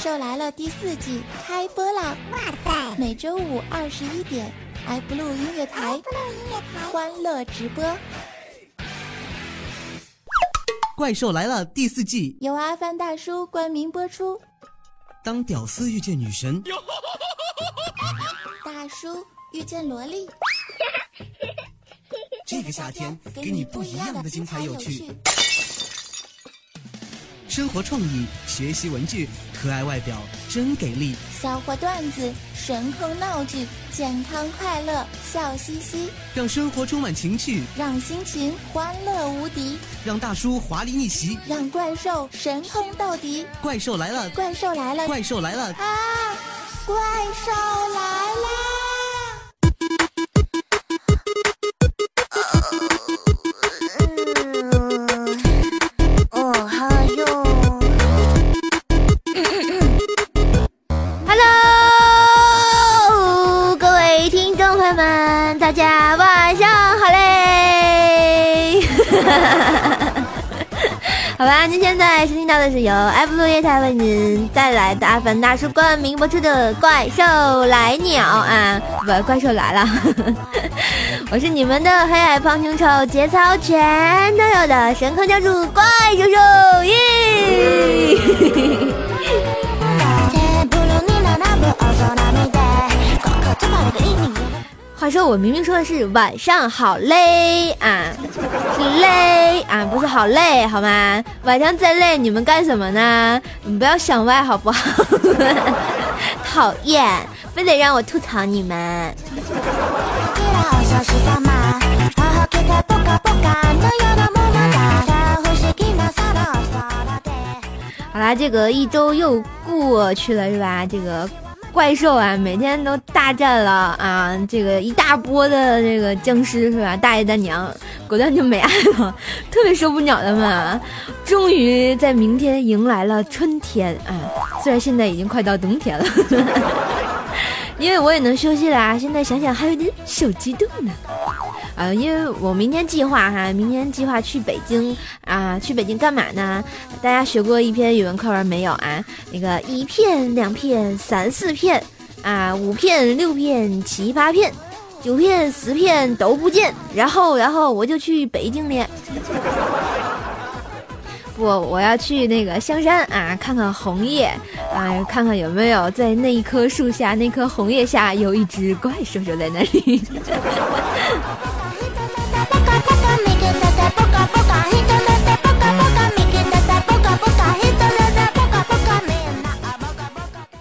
兽来了》第四季开播啦！哇塞，每周五二十一点，iBlue 音乐台，欢乐直播。怪兽来了第四季由阿凡大叔冠名播出。当屌丝遇见女神，大叔遇见萝莉。这个夏天给你不一样的精彩有趣。生活创意，学习文具，可爱外表真给力。笑话段子，神坑闹剧，健康快乐笑嘻嘻，让生活充满情趣，让心情欢乐无敌，让大叔华丽逆袭，让怪兽神坑到底。怪兽来了！怪兽来了！怪兽来了！啊！怪兽来了！您现在收听到的是由 F 路夜台为您带来的阿凡达叔冠名播出的《怪兽来鸟》啊，不，怪兽来了！我是你们的黑矮胖穷丑节操全都有的神坑教主怪兽兽耶！说我明明说的是晚上好累啊，是累啊，不是好累好吗？晚上再累你们干什么呢？你不要想歪好不好？讨厌，非得让我吐槽你们。好啦，这个一周又过去了是吧？这个。怪兽啊，每天都大战了啊，这个一大波的这个僵尸是吧？大爷大娘果断就没爱了，特别受不了他们。终于在明天迎来了春天啊，虽然现在已经快到冬天了，因为我也能休息了啊。现在想想还有点小激动呢。呃，因为我明天计划哈，明天计划去北京啊，去北京干嘛呢？大家学过一篇语文课文没有啊？那个一片、两片、三四片啊，五片、六片、七八片、九片、十片都不见，然后，然后我就去北京了。不，我要去那个香山啊，看看红叶啊，看看有没有在那一棵树下，那棵红叶下有一只怪兽兽在那里。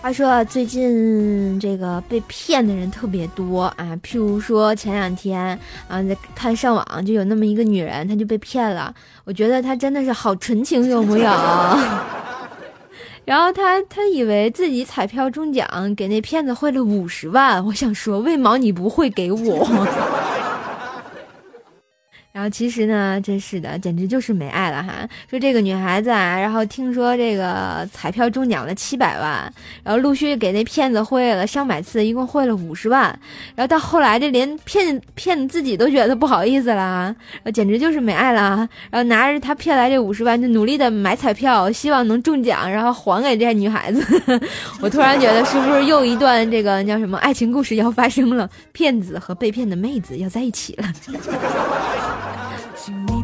他说最近这个被骗的人特别多啊，譬如说前两天啊，在看上网就有那么一个女人，她就被骗了。我觉得她真的是好纯情，有木有？然后她她以为自己彩票中奖，给那骗子汇了五十万。我想说，为毛你不会给我？然后其实呢，真是的，简直就是没爱了哈。说这个女孩子啊，然后听说这个彩票中奖了七百万，然后陆续给那骗子汇了上百次，一共汇了五十万。然后到后来，这连骗骗自己都觉得不好意思了，简直就是没爱了。然后拿着他骗来这五十万，就努力的买彩票，希望能中奖，然后还给这女孩子。我突然觉得，是不是又一段这个叫什么爱情故事要发生了？骗子和被骗的妹子要在一起了。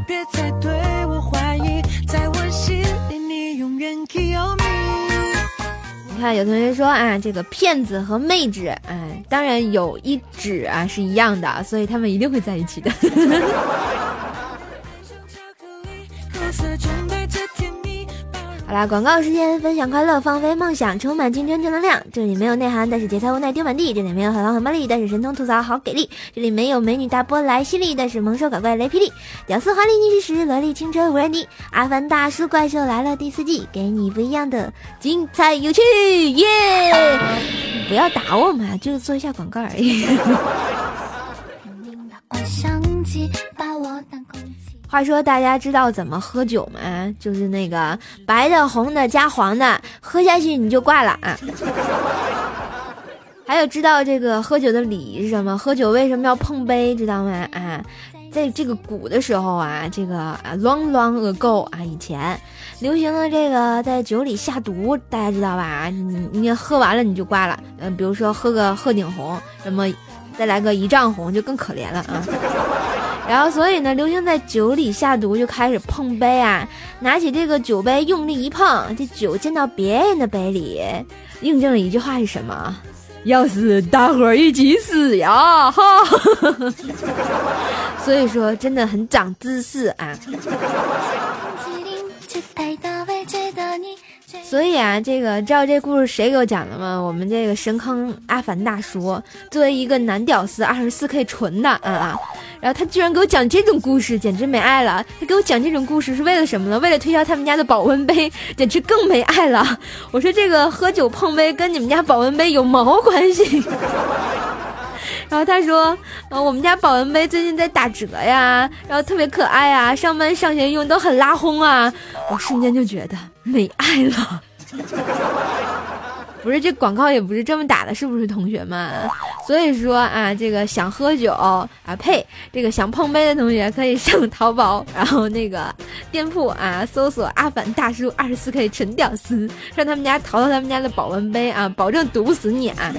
你别再对我怀疑，在我心里你永远你看，有同学说啊，这个骗子和妹纸，哎，当然有一纸啊是一样的，所以他们一定会在一起的。好啦，广告时间，分享快乐，放飞梦想，充满青春正能量。这里没有内涵，但是节操无奈丢满地。这里没有很浪很卖力，但是神通吐槽好给力。这里没有美女大波来犀利，但是萌兽搞怪雷霹雳。屌丝华丽逆袭时，萝莉青春无人敌。阿凡大叔怪兽来了第四季，给你不一样的精彩有趣，耶！不要打我嘛，就是做一下广告而已。话说大家知道怎么喝酒吗？就是那个白的、红的加黄的，喝下去你就挂了啊！还有知道这个喝酒的礼仪是什么？喝酒为什么要碰杯？知道吗？啊，在这个古的时候啊，这个啊 long long ago 啊，以前流行的这个在酒里下毒，大家知道吧？你你喝完了你就挂了。嗯，比如说喝个鹤顶红，什么再来个一丈红，就更可怜了啊。然后所以呢，刘星在酒里下毒，就开始碰杯啊，拿起这个酒杯用力一碰，这酒溅到别人的杯里，印证了一句话是什么？要死，大伙儿一起死呀！哈，所以说真的很长知识啊。所以啊，这个知道这故事谁给我讲的吗？我们这个神坑阿凡大叔，作为一个男屌丝，二十四 K 纯的啊。然后他居然给我讲这种故事，简直没爱了。他给我讲这种故事是为了什么呢？为了推销他们家的保温杯，简直更没爱了。我说这个喝酒碰杯跟你们家保温杯有毛关系？然后他说，呃，我们家保温杯最近在打折呀，然后特别可爱啊，上班上学用都很拉轰啊。我瞬间就觉得没爱了。不是这广告也不是这么打的，是不是同学们？所以说啊，这个想喝酒啊，呸，这个想碰杯的同学可以上淘宝，然后那个店铺啊，搜索阿凡大叔二十四 K 纯屌丝，上他们家淘淘他们家的保温杯啊，保证毒不死你啊！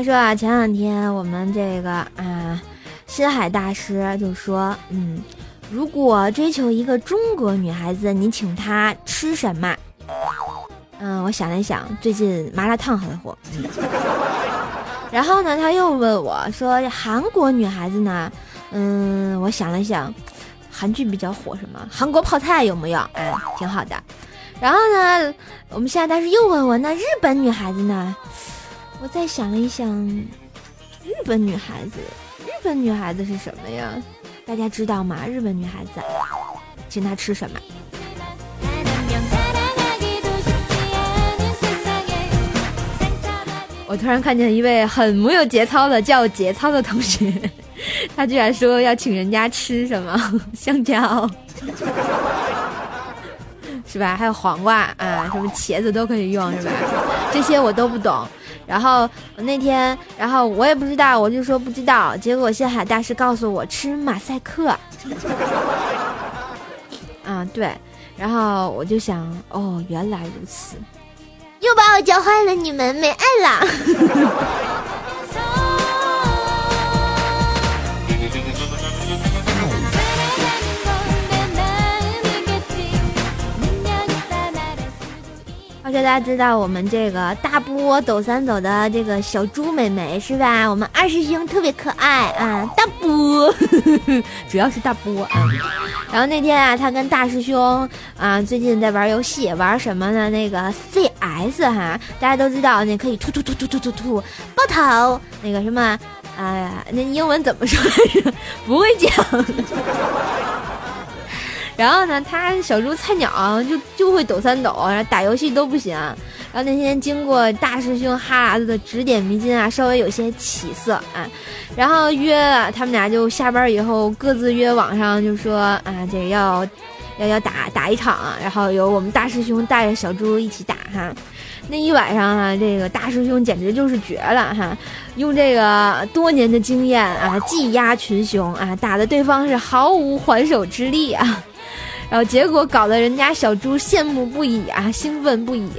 他说啊，前两天我们这个啊，深海大师就说，嗯，如果追求一个中国女孩子，你请她吃什么？嗯，我想了想，最近麻辣烫很火。然后呢，他又问我说，韩国女孩子呢？嗯，我想了想，韩剧比较火，什么？韩国泡菜有没有？嗯，挺好的。然后呢，我们现在大师又问我，那日本女孩子呢？我再想一想，日本女孩子，日本女孩子是什么呀？大家知道吗？日本女孩子，请她吃什么？我突然看见一位很没有节操的叫节操的同学，他居然说要请人家吃什么 香蕉，是吧？还有黄瓜啊，什么茄子都可以用，是吧？这些我都不懂。然后那天，然后我也不知道，我就说不知道。结果谢海大师告诉我吃马赛克。啊，对。然后我就想，哦，原来如此，又把我教坏了，你们没爱了。大家知道我们这个大波抖三抖的这个小猪妹妹是吧？我们二师兄特别可爱啊，大波，主要是大波啊。然后那天啊，他跟大师兄啊，最近在玩游戏，玩什么呢？那个 CS 哈，大家都知道，那可以突突突突突突突爆头，那个什么，哎，那英文怎么说来着？不会讲。然后呢，他小猪菜鸟就就会抖三抖，然后打游戏都不行。然后那天经过大师兄哈喇子的指点迷津啊，稍微有些起色啊。然后约了他们俩就下班以后各自约网上就说啊，这要要要打打一场，然后由我们大师兄带着小猪一起打哈。那一晚上啊，这个大师兄简直就是绝了哈，用这个多年的经验啊，技压群雄啊，打的对方是毫无还手之力啊。然后结果搞得人家小猪羡慕不已啊，兴奋不已。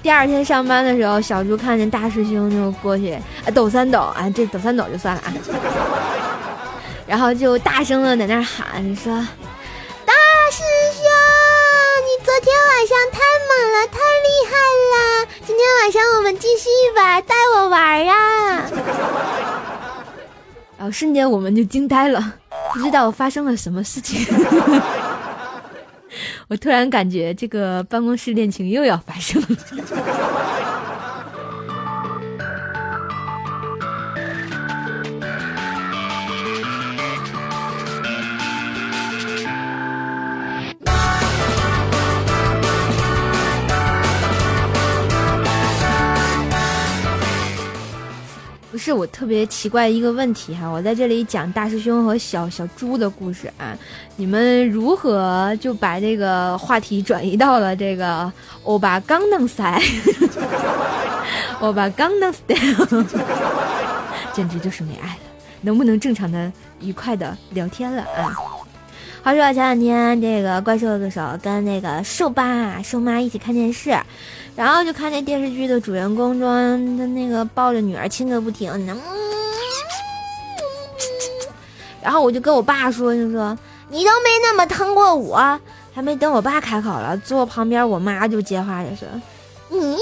第二天上班的时候，小猪看见大师兄就过去啊抖三抖啊，这抖三抖就算了啊。然后就大声的在那喊说：“大师兄，你昨天晚上太猛了，太厉害了！今天晚上我们继续玩，带我玩呀！”然后瞬间我们就惊呆了，不知道发生了什么事情。我突然感觉这个办公室恋情又要发生了。是我特别奇怪一个问题哈，我在这里讲大师兄和小小猪的故事啊，你们如何就把这个话题转移到了这个我把刚弄塞，我把刚弄死掉简直就是没爱了，能不能正常的、愉快的聊天了啊？话说前两天这个怪兽的手跟那个兽爸、兽妈一起看电视。然后就看那电视剧的主人公中，他那个抱着女儿亲个不停，然后我就跟我爸说，就说你都没那么疼过我。还没等我爸开口了，坐旁边我妈就接话就说：“你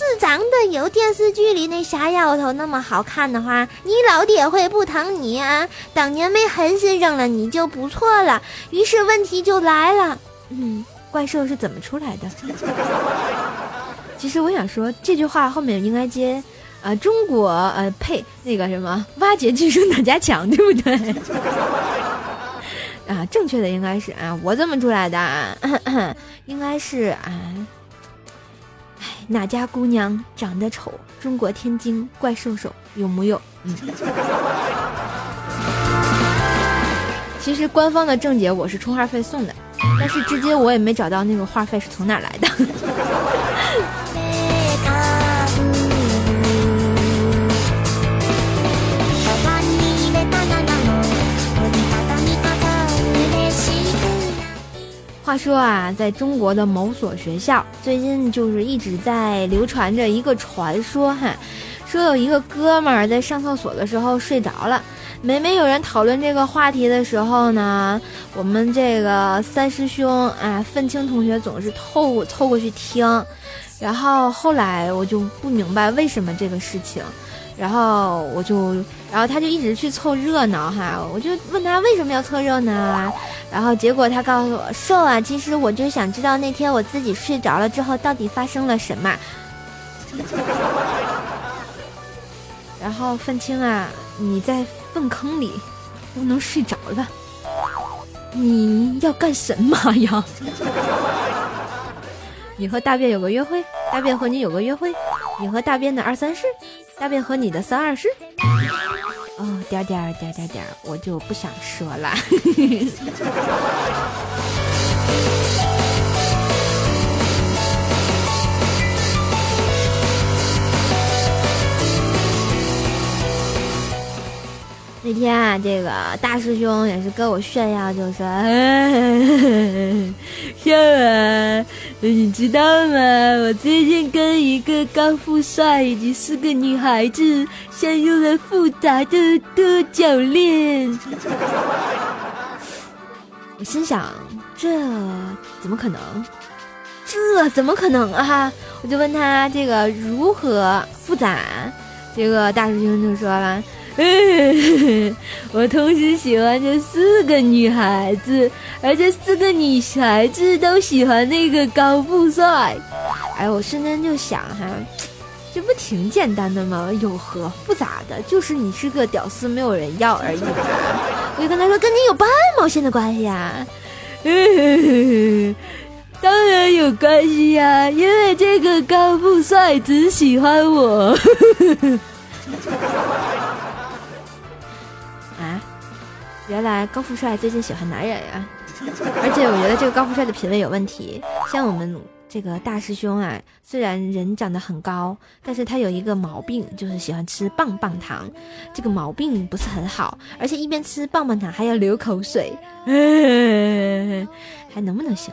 是长得有电视剧里那傻丫头那么好看的话，你老爹会不疼你啊？当年没狠心扔了你就不错了。”于是问题就来了，嗯，怪兽是怎么出来的？其实我想说这句话后面应该接，啊，中国呃呸那个什么挖掘技术哪家强，对不对？啊，正确的应该是啊，我这么出来的，啊应该是啊，哪家姑娘长得丑？中国天津怪兽手有木有？嗯。其实官方的正解我是充话费送的，但是至今我也没找到那个话费是从哪来的。话说啊，在中国的某所学校，最近就是一直在流传着一个传说哈，说有一个哥们儿在上厕所的时候睡着了。每每有人讨论这个话题的时候呢，我们这个三师兄啊，愤青同学总是凑凑过去听。然后后来我就不明白为什么这个事情，然后我就，然后他就一直去凑热闹哈，我就问他为什么要凑热闹啊？然后结果他告诉我，瘦啊，其实我就想知道那天我自己睡着了之后到底发生了什么。然后愤青啊，你在粪坑里都能睡着了，你要干什么呀？你和大便有个约会，大便和你有个约会，你和大便的二三事，大便和你的三二事。哦，点点点点点，我就不想说了。那天啊，这个大师兄也是跟我炫耀，就说：“秀 儿，你知道吗？我最近跟一个高富帅以及四个女孩子陷入了复杂的多角恋。”我心想：这怎么可能？这怎么可能啊？我就问他这个如何复杂？这个大师兄就说了。我同时喜欢这四个女孩子，而这四个女孩子都喜欢那个高富帅。哎，我瞬间就想哈，这不挺简单的吗？有何复杂的？就是你是个屌丝，没有人要而已。我就跟他说，跟你有半毛钱的关系啊？当然有关系呀，因为这个高富帅只喜欢我。原来高富帅最近喜欢男人呀，而且我觉得这个高富帅的品味有问题。像我们这个大师兄啊，虽然人长得很高，但是他有一个毛病，就是喜欢吃棒棒糖。这个毛病不是很好，而且一边吃棒棒糖还要流口水，还能不能行？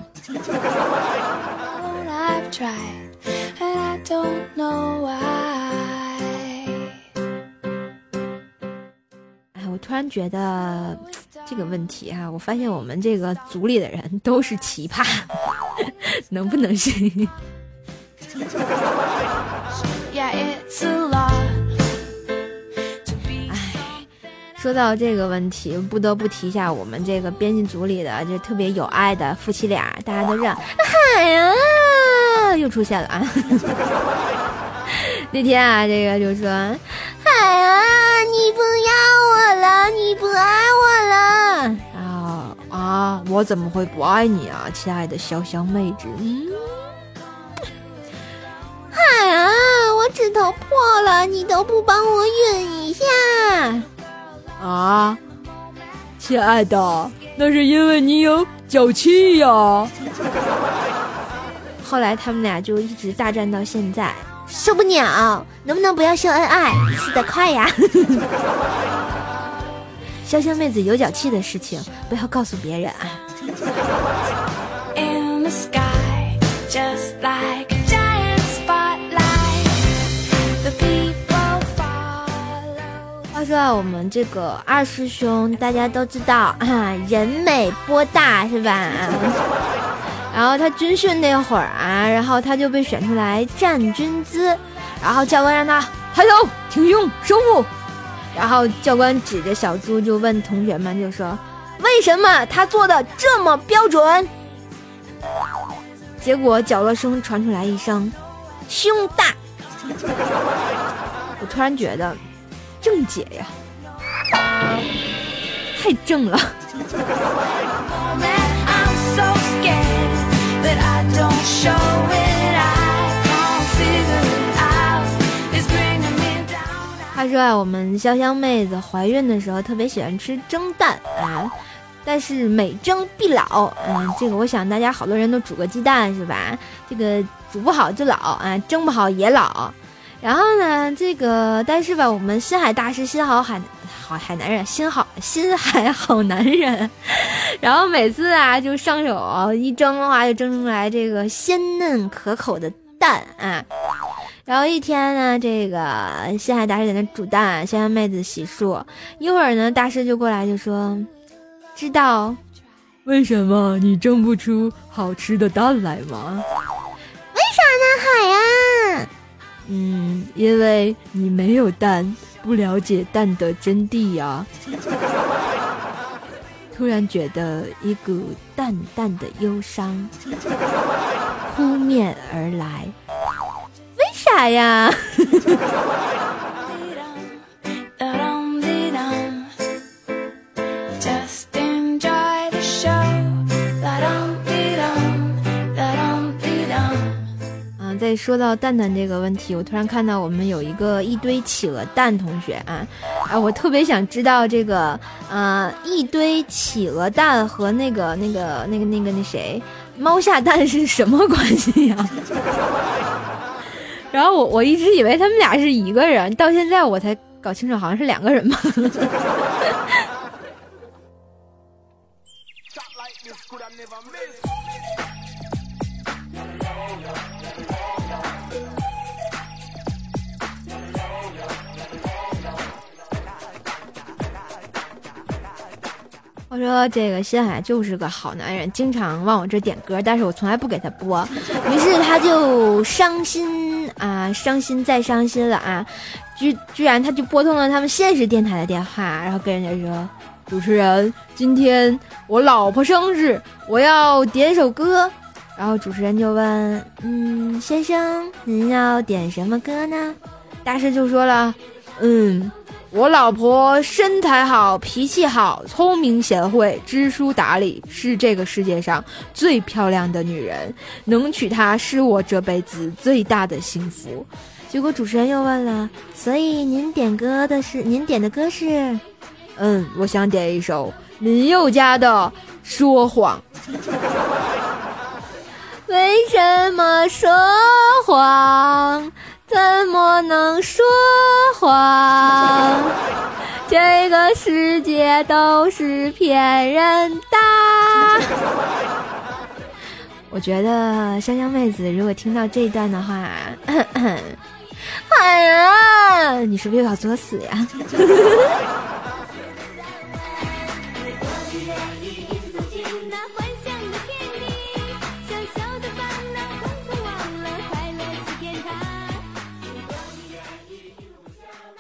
突然觉得这个问题哈，我发现我们这个组里的人都是奇葩，能不能行？哎，说到这个问题，不得不提一下我们这个编辑组里的就特别有爱的夫妻俩，大家都认。哎呀，又出现了啊！那天啊，这个就说你不爱我了啊啊！我怎么会不爱你啊，亲爱的潇湘妹子？嗯，哎呀，我指头破了，你都不帮我熨一下。啊，亲爱的，那是因为你有脚气呀。后来他们俩就一直大战到现在，受不了，能不能不要秀恩爱，死得快呀！潇湘妹子有脚气的事情不要告诉别人啊。话说啊，我们这个二师兄大家都知道啊，人美波大是吧？然后他军训那会儿啊，然后他就被选出来站军姿，然后教官让他抬头挺胸收腹，然后教官指着小猪就问同学们就说：“为什么他做的这么标准？”结果角落声传出来一声：“胸大。”我突然觉得，正解呀，太正了。说啊，我们潇湘妹子怀孕的时候特别喜欢吃蒸蛋啊，但是每蒸必老。嗯，这个我想大家好多人都煮过鸡蛋是吧？这个煮不好就老啊，蒸不好也老。然后呢，这个但是吧，我们心海大师心好海好海男人，心好心海好男人。然后每次啊，就上手一蒸的话，就蒸出来这个鲜嫩可口的蛋啊。然后一天呢，这个心海大师在那煮蛋，香香妹子洗漱。一会儿呢，大师就过来就说：“知道为什么你蒸不出好吃的蛋来吗？”“为啥呢，海呀？”“嗯，因为你没有蛋，不了解蛋的真谛呀。”突然觉得一股淡淡的忧伤扑面而来，为啥呀？再说到蛋蛋这个问题，我突然看到我们有一个一堆企鹅蛋同学啊，啊，我特别想知道这个呃一堆企鹅蛋和那个那个那个那个那谁猫下蛋是什么关系呀？然后我我一直以为他们俩是一个人，到现在我才搞清楚，好像是两个人吧。我说这个新海就是个好男人，经常往我这点歌，但是我从来不给他播，于是他就伤心啊，伤心再伤心了啊，居居然他就拨通了他们现实电台的电话，然后跟人家说，主持人，今天我老婆生日，我要点首歌，然后主持人就问，嗯，先生您要点什么歌呢？大师就说了，嗯。我老婆身材好，脾气好，聪明贤惠，知书达理，是这个世界上最漂亮的女人。能娶她是我这辈子最大的幸福。结果主持人又问了：“所以您点歌的是？您点的歌是？”“嗯，我想点一首林宥嘉的《说谎》。”“为什么说谎？”怎么能说谎？这个世界都是骗人的。我觉得香香妹子如果听到这一段的话，哎呀，你是不是又要作死呀？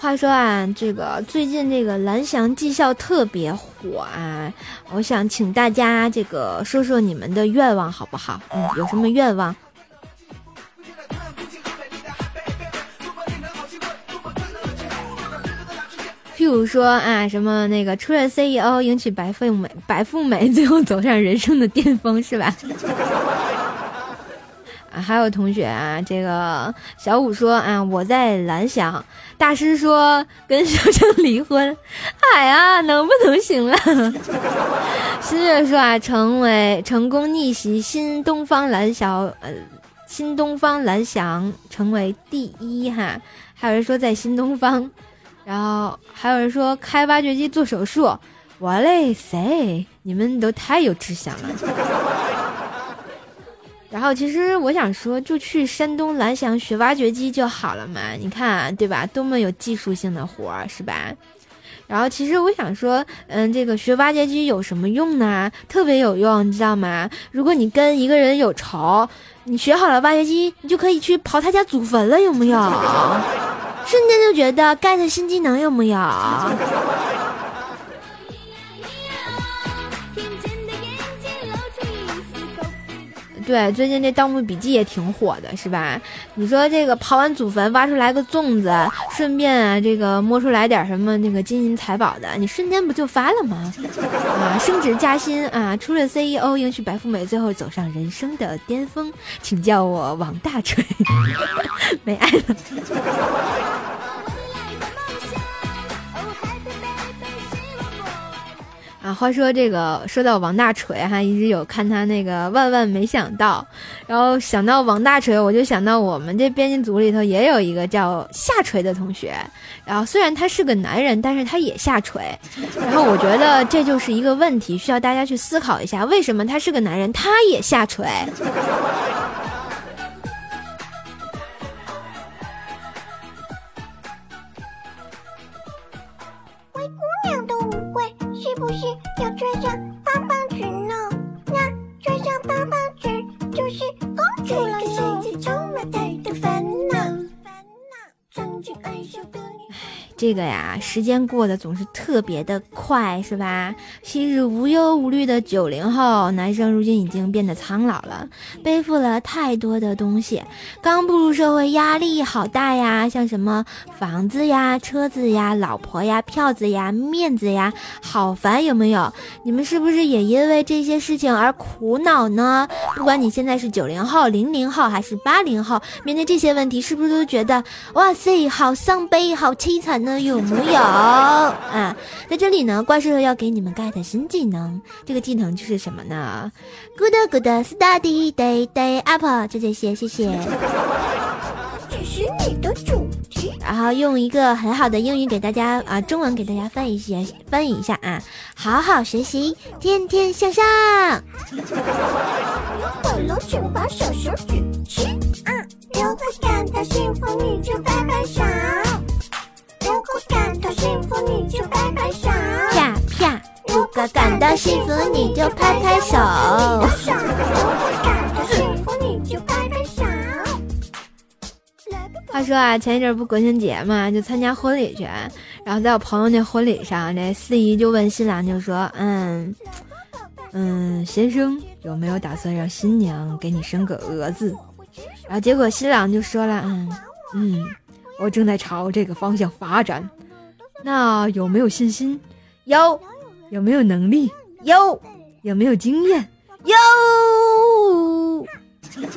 话说啊，这个最近这个蓝翔技校特别火啊，我想请大家这个说说你们的愿望好不好？嗯，有什么愿望？譬如说啊，什么那个出任 CEO，迎娶白富美，白富美最后走上人生的巅峰，是吧？啊，还有同学啊，这个小五说啊，我在蓝翔。大师说跟小生离婚，哎呀，能不能行了？新月说啊，成为成功逆袭新东方蓝翔，呃，新东方蓝翔成为第一哈。还有人说在新东方，然后还有人说开挖掘机做手术，我嘞塞，你们都太有志向了。然后其实我想说，就去山东蓝翔学挖掘机就好了嘛，你看对吧？多么有技术性的活儿是吧？然后其实我想说，嗯，这个学挖掘机有什么用呢？特别有用，你知道吗？如果你跟一个人有仇，你学好了挖掘机，你就可以去刨他家祖坟了，有没有？瞬间就觉得 get 新技能，有没有？对，最近这《盗墓笔记》也挺火的，是吧？你说这个刨完祖坟挖出来个粽子，顺便啊，这个摸出来点什么那个金银财宝的，你瞬间不就发了吗？啊，升职加薪啊，出任 CEO，迎娶白富美，最后走上人生的巅峰，请叫我王大锤，没爱了。啊，话说这个，说到王大锤哈，一直有看他那个万万没想到，然后想到王大锤，我就想到我们这编辑组里头也有一个叫下垂的同学，然后虽然他是个男人，但是他也下垂，然后我觉得这就是一个问题，需要大家去思考一下，为什么他是个男人，他也下垂。这个呀，时间过得总是特别的快，是吧？昔日无忧无虑的九零后男生，如今已经变得苍老了，背负了太多的东西。刚步入社会，压力好大呀，像什么房子呀、车子呀、老婆呀、票子呀、面子呀，好烦，有没有？你们是不是也因为这些事情而苦恼呢？不管你现在是九零后、零零后还是八零后，面对这些问题，是不是都觉得哇塞，好伤悲，好凄惨？呢有没有啊？在这里呢，怪兽要给你们 get 新技能，这个技能就是什么呢？Good good study day day up，就这些，谢谢。这是你的主题。然后用一个很好的英语给大家啊，中文给大家翻译一下，翻译一下啊，好好学习，天天向上。快龙，请把小手举起啊！如果感到幸福，你就拍拍手。如果感到幸福，你就拍拍手。啪啪！如果感到幸福，你就拍拍手。话说啊，前一阵不国庆节嘛，就参加婚礼去。然后在我朋友那婚礼上，这司仪就问新郎，就说：“嗯嗯，先生有没有打算让新娘给你生个儿子？”然后结果新郎就说了：“嗯嗯。”我正在朝这个方向发展，那有没有信心？有，有没有能力？有，有没有经验？有。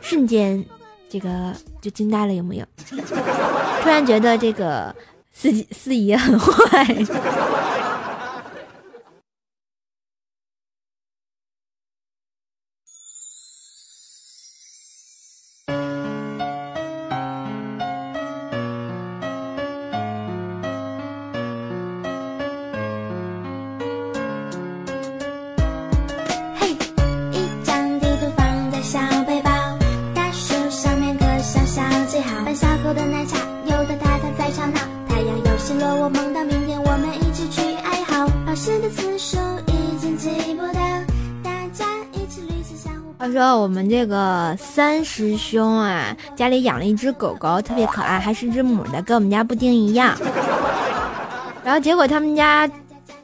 瞬间，这个就惊呆了，有没有？突然觉得这个司机司仪很坏。这个三师兄啊，家里养了一只狗狗，特别可爱，还是只母的，跟我们家布丁一样。然后结果他们家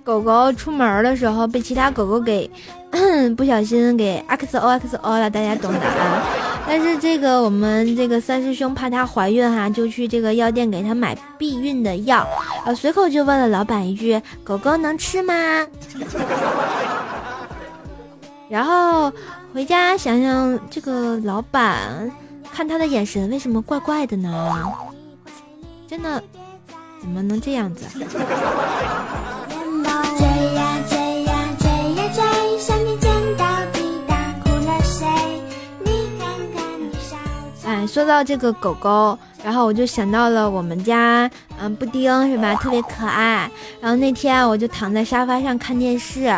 狗狗出门的时候被其他狗狗给 不小心给 X O X O 了，大家懂的啊。但是这个我们这个三师兄怕她怀孕哈，就去这个药店给她买避孕的药，呃，随口就问了老板一句：“狗狗能吃吗？” 然后。回家想想这个老板，看他的眼神为什么怪怪的呢？真的，怎么能这样子？哎，说到这个狗狗，然后我就想到了我们家，嗯，布丁是吧？特别可爱。然后那天我就躺在沙发上看电视，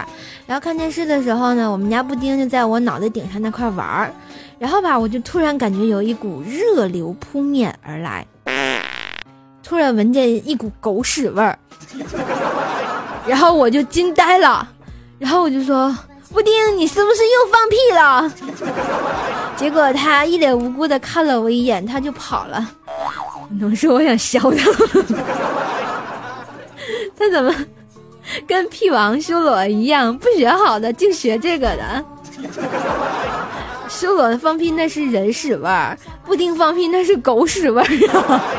然后看电视的时候呢，我们家布丁就在我脑袋顶上那块玩儿，然后吧，我就突然感觉有一股热流扑面而来，突然闻见一股狗屎味儿，然后我就惊呆了，然后我就说：“布丁，你是不是又放屁了？” 结果他一脸无辜的看了我一眼，他就跑了。能说我想削他吗？他怎么跟屁王修罗一样，不学好的净学这个的？修罗放屁那是人屎味儿，布丁放屁那是狗屎味儿啊！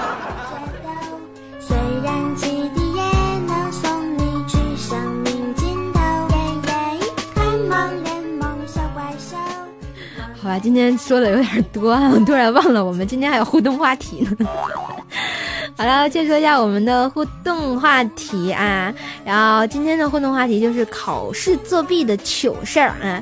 好吧，今天说的有点多啊，我突然忘了我们今天还有互动话题呢。好了，先说一下我们的互动话题啊，然后今天的互动话题就是考试作弊的糗事儿啊。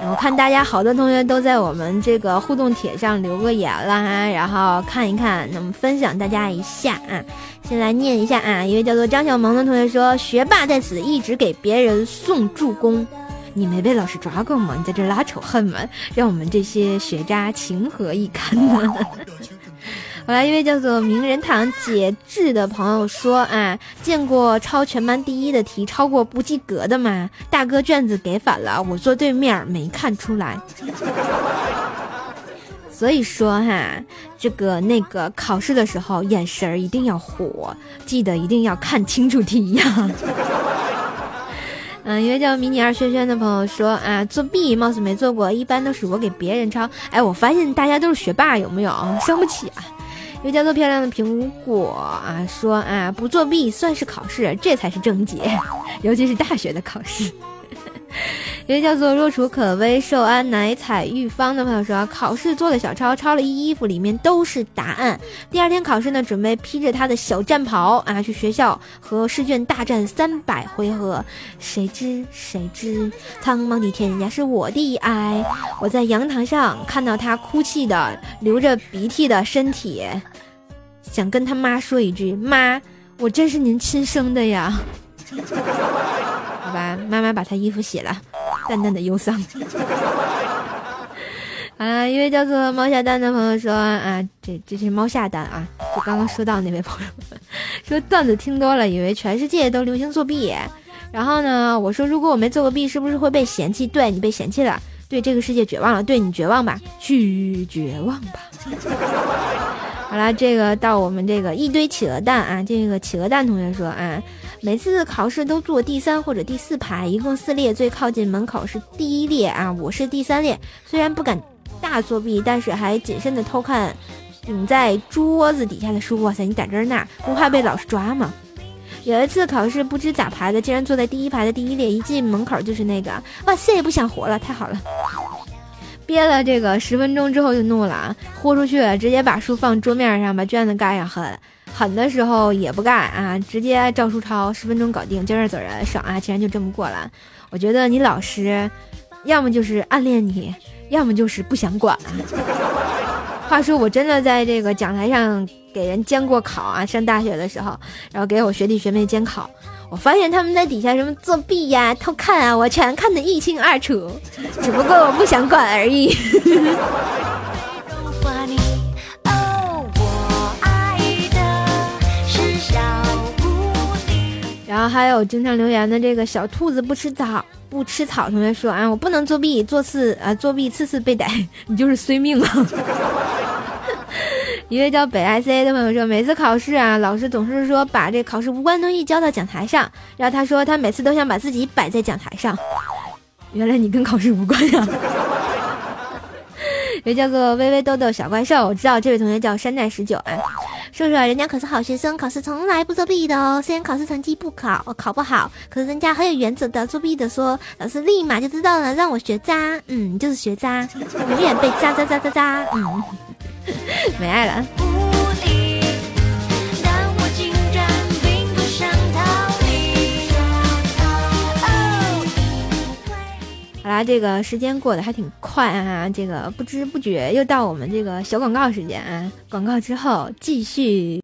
我看大家好多同学都在我们这个互动帖上留个言了哈，然后看一看，那么分享大家一下啊。先来念一下啊，一位叫做张小萌的同学说：“学霸在此一直给别人送助攻。”你没被老师抓过吗？你在这拉仇恨吗？让我们这些学渣情何以堪呢？后来一位叫做名人堂节制的朋友说啊，见过抄全班第一的题超过不及格的吗？大哥卷子给反了，我坐对面没看出来。所以说哈，这个那个考试的时候眼神儿一定要活，记得一定要看清楚题呀。嗯，一位叫迷你二轩轩的朋友说啊，作弊貌似没做过，一般都是我给别人抄。哎，我发现大家都是学霸，有没有？伤不起啊。又叫做漂亮的苹果啊说啊，不作弊算是考试，这才是正解，尤其是大学的考试。一位叫做若楚可微、寿安奶彩玉芳的朋友说，考试做了小抄，抄了衣服，里面都是答案。第二天考试呢，准备披着他的小战袍啊，去学校和试卷大战三百回合。谁知谁知，苍茫的天涯是我的爱。我在阳台上看到他哭泣的、流着鼻涕的身体，想跟他妈说一句：“妈，我真是您亲生的呀。” 好吧，妈妈把他衣服洗了，淡淡的忧伤。啊，一位叫做猫下蛋的朋友说啊，这这是猫下蛋啊，就刚刚说到那位朋友 说段子听多了，以为全世界都流行作弊。然后呢，我说如果我没做过弊，是不是会被嫌弃？对你被嫌弃了，对这个世界绝望了，对你绝望吧，去绝望吧。好了，这个到我们这个一堆企鹅蛋啊，这个企鹅蛋同学说啊。每次考试都坐第三或者第四排，一共四列，最靠近门口是第一列啊，我是第三列。虽然不敢大作弊，但是还谨慎的偷看顶在桌子底下的书。哇塞，你胆真大，不怕被老师抓吗？有一次考试不知咋排的，竟然坐在第一排的第一列，一进门口就是那个，哇塞，不想活了，太好了。憋了这个十分钟之后就怒了啊，豁出去了，直接把书放桌面上，把卷子盖上，狠。狠的时候也不干啊，直接照书抄，十分钟搞定，接着走人，爽啊！竟然就这么过了。我觉得你老师，要么就是暗恋你，要么就是不想管。话说我真的在这个讲台上给人监过考啊，上大学的时候，然后给我学弟学妹监考，我发现他们在底下什么作弊呀、偷看啊，我全看得一清二楚，只不过我不想管而已。然后还有经常留言的这个小兔子不吃草不吃草同学说啊，我不能作弊，做次啊作弊次次被逮，你就是衰命啊。一位叫北 ICA 的朋友说，每次考试啊，老师总是说把这考试无关东西交到讲台上，然后他说他每次都想把自己摆在讲台上。原来你跟考试无关呀、也叫做微微豆豆小怪兽，我知道这位同学叫山寨十九啊。说说人家可是好学生，考试从来不作弊的哦。虽然考试成绩不考，考不好，可是人家很有原则的。作弊的说，老师立马就知道了，让我学渣。嗯，就是学渣，永远被渣渣渣渣渣。嗯，没爱了。啦，这个时间过得还挺快啊！这个不知不觉又到我们这个小广告时间啊，广告之后继续。